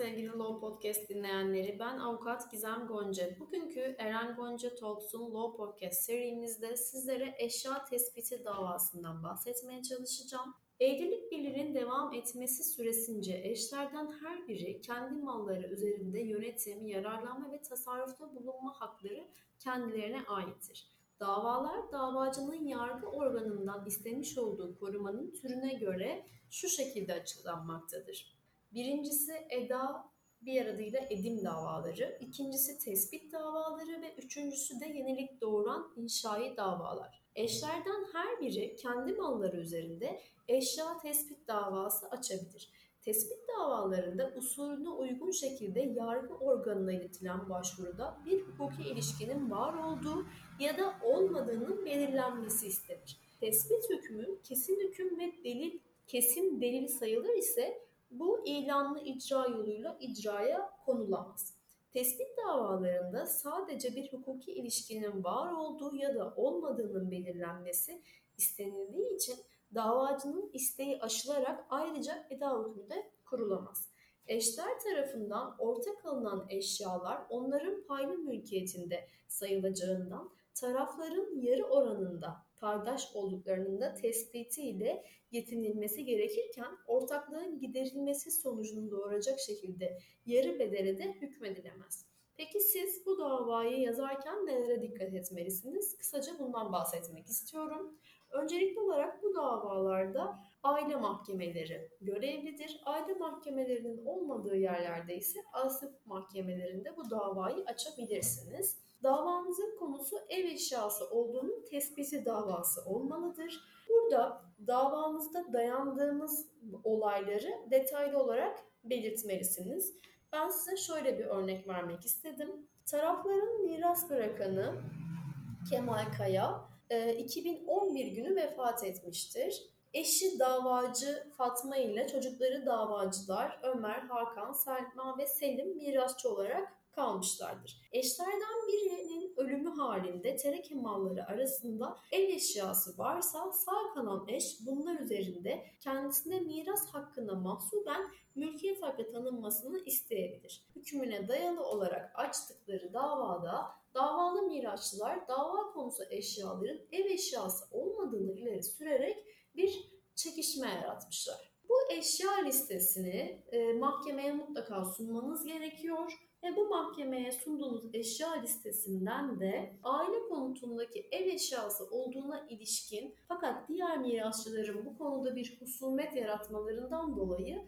sevgili Law Podcast dinleyenleri. Ben avukat Gizem Gonca. Bugünkü Eren Gonca Talks'un Law Podcast serimizde sizlere eşya tespiti davasından bahsetmeye çalışacağım. Evlilik birliğinin devam etmesi süresince eşlerden her biri kendi malları üzerinde yönetim, yararlanma ve tasarrufta bulunma hakları kendilerine aittir. Davalar davacının yargı organından istemiş olduğu korumanın türüne göre şu şekilde açıklanmaktadır. Birincisi eda bir adıyla edim davaları, ikincisi tespit davaları ve üçüncüsü de yenilik doğuran inşai davalar. Eşlerden her biri kendi malları üzerinde eşya tespit davası açabilir. Tespit davalarında usulüne uygun şekilde yargı organına iletilen başvuruda bir hukuki ilişkinin var olduğu ya da olmadığının belirlenmesi istenir. Tespit hükmü kesin hüküm ve delil kesin delil sayılır ise bu ilanlı icra yoluyla icraya konulamaz. Tespit davalarında sadece bir hukuki ilişkinin var olduğu ya da olmadığının belirlenmesi istenildiği için davacının isteği aşılarak ayrıca eda hükmü de kurulamaz. Eşler tarafından ortak alınan eşyalar onların paylı mülkiyetinde sayılacağından tarafların yarı oranında paydaş olduklarının da tespitiyle yetinilmesi gerekirken ortaklığın giderilmesi sonucunu doğuracak şekilde yarı bedele de hükmedilemez. Peki siz bu davayı yazarken nelere dikkat etmelisiniz? Kısaca bundan bahsetmek istiyorum. Öncelikli olarak bu davalarda aile mahkemeleri görevlidir. Aile mahkemelerinin olmadığı yerlerde ise asıp mahkemelerinde bu davayı açabilirsiniz. Davanızın konusu ev eşyası olduğunun tespiti davası olmalıdır. Burada davanızda dayandığınız olayları detaylı olarak belirtmelisiniz. Ben size şöyle bir örnek vermek istedim. Tarafların miras bırakanı Kemal Kaya 2011 e, günü vefat etmiştir. Eşi davacı Fatma ile çocukları davacılar Ömer, Hakan, Selma ve Selim mirasçı olarak kalmışlardır. Eşlerden birinin ölümü halinde tereke malları arasında ev eşyası varsa sağ kalan eş bunlar üzerinde kendisine miras hakkında mahsuben mülkiyet hakkı tanınmasını isteyebilir. Hükmüne dayalı olarak açtıkları davada davalı mirasçılar dava konusu eşyaların ev eşyası olmadığını ileri sürerek bir çekişme yaratmışlar. Bu eşya listesini e, mahkemeye mutlaka sunmanız gerekiyor ve bu mahkemeye sunduğunuz eşya listesinden de aile konutundaki ev eşyası olduğuna ilişkin fakat diğer mirasçıların bu konuda bir husumet yaratmalarından dolayı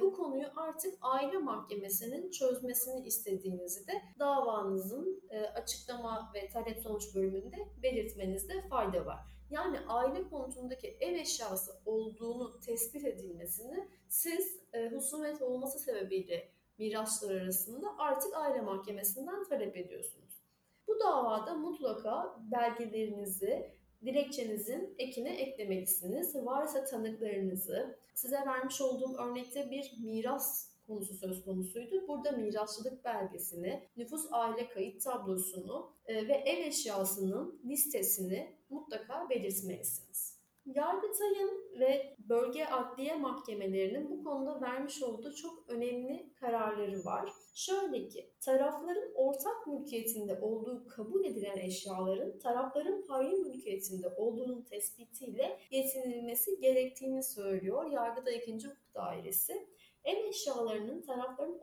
bu konuyu artık aile mahkemesinin çözmesini istediğinizi de davanızın e, açıklama ve talep sonuç bölümünde belirtmenizde fayda var. Yani aile konutundaki ev eşyası olduğunu tespit edilmesini siz e, husumet olması sebebiyle miraslar arasında artık aile mahkemesinden talep ediyorsunuz. Bu davada mutlaka belgelerinizi dilekçenizin ekine eklemelisiniz. Varsa tanıklarınızı, size vermiş olduğum örnekte bir miras konusu söz konusuydu. Burada mirasçılık belgesini, nüfus aile kayıt tablosunu e, ve ev eşyasının listesini mutlaka belirtmelisiniz. Yargıtay'ın ve bölge adliye mahkemelerinin bu konuda vermiş olduğu çok önemli kararları var. Şöyle ki, tarafların ortak mülkiyetinde olduğu kabul edilen eşyaların tarafların payı mülkiyetinde olduğunun tespitiyle yetinilmesi gerektiğini söylüyor Yargıtay 2. Hukuk Dairesi. Ev eşyalarının tarafların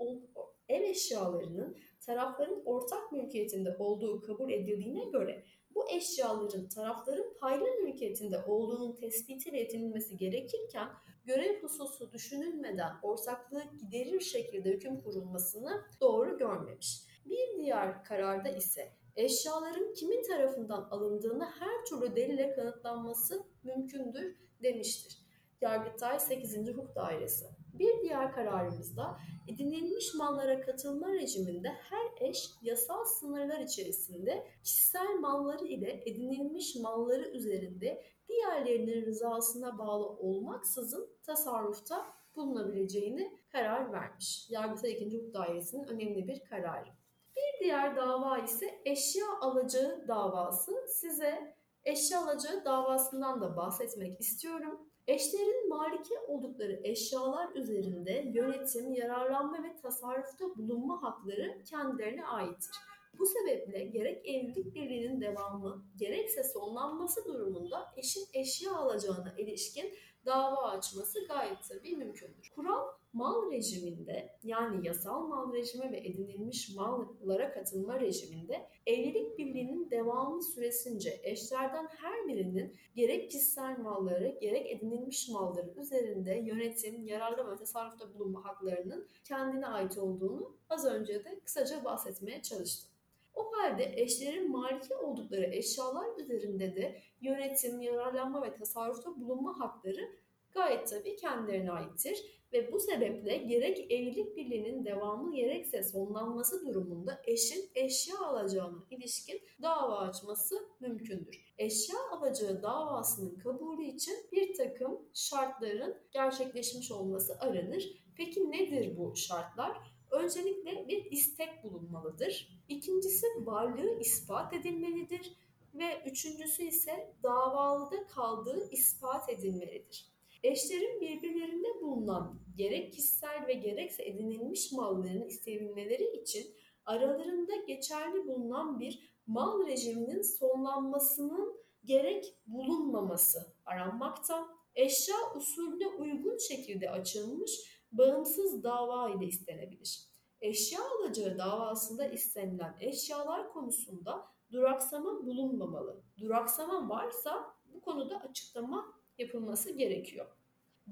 ev eşyalarının tarafların ortak mülkiyetinde olduğu kabul edildiğine göre bu eşyaların tarafların paylı mülkiyetinde olduğunun tespitiyle yetinilmesi gerekirken görev hususu düşünülmeden ortaklığı giderir şekilde hüküm kurulmasını doğru görmemiş. Bir diğer kararda ise eşyaların kimin tarafından alındığını her türlü delile kanıtlanması mümkündür demiştir. Yargıtay 8. Hukuk Dairesi. Bir diğer kararımızda edinilmiş mallara katılma rejiminde her eş yasal sınırlar içerisinde kişisel malları ile edinilmiş malları üzerinde diğerlerinin rızasına bağlı olmaksızın tasarrufta bulunabileceğini karar vermiş. Yargıtay 2. Hukuk Dairesi'nin önemli bir kararı. Bir diğer dava ise eşya alacağı davası. Size eşya alacağı davasından da bahsetmek istiyorum. Eşlerin maliki oldukları eşyalar üzerinde yönetim, yararlanma ve tasarrufta bulunma hakları kendilerine aittir. Bu sebeple gerek evlilik birliğinin devamı gerekse sonlanması durumunda eşin eşya alacağına ilişkin dava açması gayet tabii mümkündür. Kural mal rejiminde yani yasal mal rejimi ve edinilmiş mallara katılma rejiminde evlilik birliğinin devamı süresince eşlerden her birinin gerek kişisel malları gerek edinilmiş malları üzerinde yönetim, yararlama ve tasarrufta bulunma haklarının kendine ait olduğunu az önce de kısaca bahsetmeye çalıştım. O halde eşlerin maliki oldukları eşyalar üzerinde de yönetim, yararlanma ve tasarrufta bulunma hakları gayet tabii kendilerine aittir. Ve bu sebeple gerek evlilik birliğinin devamı gerekse sonlanması durumunda eşin eşya alacağına ilişkin dava açması mümkündür. Eşya alacağı davasının kabulü için bir takım şartların gerçekleşmiş olması aranır. Peki nedir bu şartlar? Öncelikle bir istek bulunmalıdır. İkincisi varlığı ispat edilmelidir ve üçüncüsü ise davalıda kaldığı ispat edilmelidir. Eşlerin birbirlerinde bulunan gerek kişisel ve gerekse edinilmiş mallarını isteyebilmeleri için aralarında geçerli bulunan bir mal rejiminin sonlanmasının gerek bulunmaması aranmakta. Eşya usulüne uygun şekilde açılmış bağımsız dava ile istenebilir. Eşya alacağı davasında istenilen eşyalar konusunda duraksama bulunmamalı. Duraksama varsa bu konuda açıklama yapılması gerekiyor.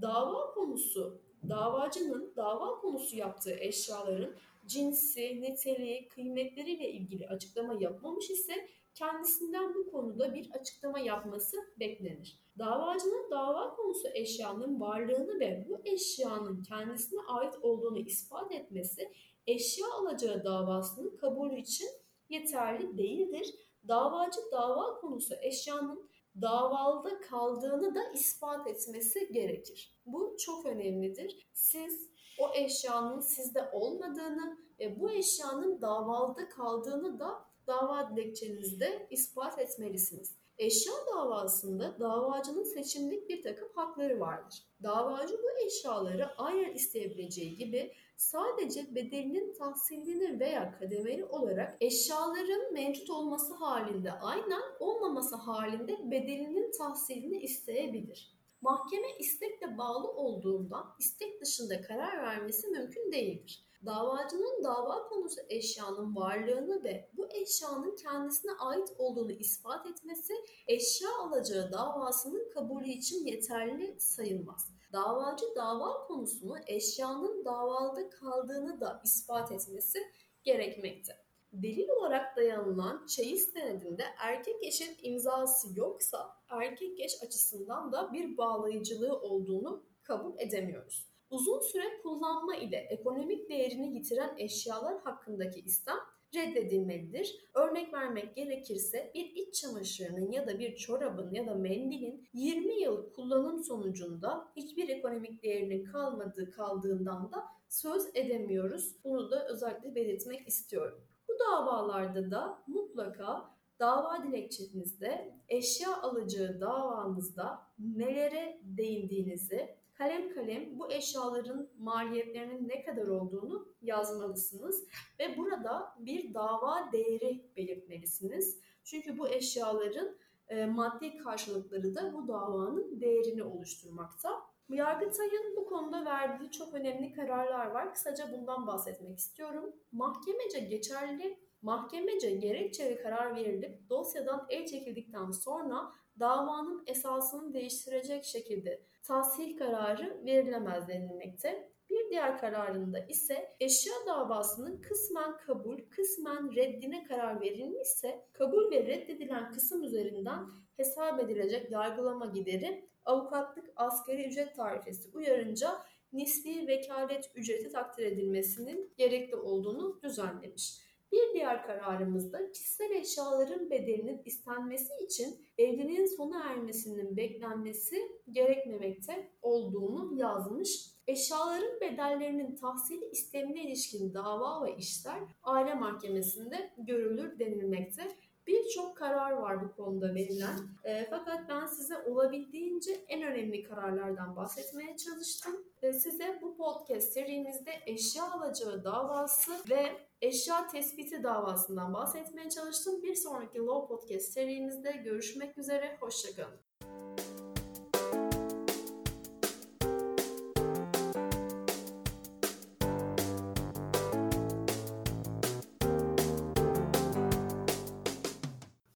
Dava konusu, davacının dava konusu yaptığı eşyaların cinsi, niteliği, kıymetleriyle ilgili açıklama yapmamış ise kendisinden bu konuda bir açıklama yapması beklenir. Davacının dava konusu eşyanın varlığını ve bu eşyanın kendisine ait olduğunu ispat etmesi eşya alacağı davasının kabulü için yeterli değildir. Davacı dava konusu eşyanın davalıda kaldığını da ispat etmesi gerekir. Bu çok önemlidir. Siz o eşyanın sizde olmadığını ve bu eşyanın davalıda kaldığını da dava dilekçenizde ispat etmelisiniz. Eşya davasında davacının seçimlik bir takım hakları vardır. Davacı bu eşyaları aynen isteyebileceği gibi sadece bedelinin tahsilini veya kademeli olarak eşyaların mevcut olması halinde aynen olmaması halinde bedelinin tahsilini isteyebilir. Mahkeme istekle bağlı olduğundan istek dışında karar vermesi mümkün değildir. Davacının dava konusu eşyanın varlığını ve bu eşyanın kendisine ait olduğunu ispat etmesi eşya alacağı davasının kabulü için yeterli sayılmaz. Davacı dava konusunu eşyanın davalıda kaldığını da ispat etmesi gerekmekte. Delil olarak dayanılan çeyiz senedinde erkek eşin imzası yoksa erkek eş açısından da bir bağlayıcılığı olduğunu kabul edemiyoruz. Uzun süre kullanma ile ekonomik değerini yitiren eşyalar hakkındaki istem reddedilmelidir. Örnek vermek gerekirse bir iç çamaşırının ya da bir çorabın ya da mendilin 20 yıl kullanım sonucunda hiçbir ekonomik değerinin kalmadığı kaldığından da söz edemiyoruz. Bunu da özellikle belirtmek istiyorum. Bu davalarda da mutlaka dava dilekçenizde eşya alacağı davanızda nelere değindiğinizi kalem kalem bu eşyaların maliyetlerinin ne kadar olduğunu yazmalısınız ve burada bir dava değeri belirtmelisiniz. Çünkü bu eşyaların e, maddi karşılıkları da bu davanın değerini oluşturmakta. Yargıtay'ın bu konuda verdiği çok önemli kararlar var. Kısaca bundan bahsetmek istiyorum. Mahkemece geçerli, mahkemece gerekçe ve karar verilip dosyadan el çekildikten sonra davanın esasını değiştirecek şekilde tahsil kararı verilemez denilmekte. Bir diğer kararında ise eşya davasının kısmen kabul, kısmen reddine karar verilmişse kabul ve reddedilen kısım üzerinden hesap edilecek yargılama gideri avukatlık asgari ücret tarifesi uyarınca nispi vekalet ücreti takdir edilmesinin gerekli olduğunu düzenlemiş. Bir diğer kararımızda kişisel eşyaların bedelinin istenmesi için evliliğin sona ermesinin beklenmesi gerekmemekte olduğunu yazmış. Eşyaların bedellerinin tahsili istemine ilişkin dava ve işler aile mahkemesinde görülür denilmekte. Birçok karar var bu konuda verilen. E, fakat ben size olabildiğince en önemli kararlardan bahsetmeye çalıştım. E, size bu podcast serimizde eşya alacağı davası ve eşya tespiti davasından bahsetmeye çalıştım. Bir sonraki Law Podcast serimizde görüşmek üzere. Hoşçakalın.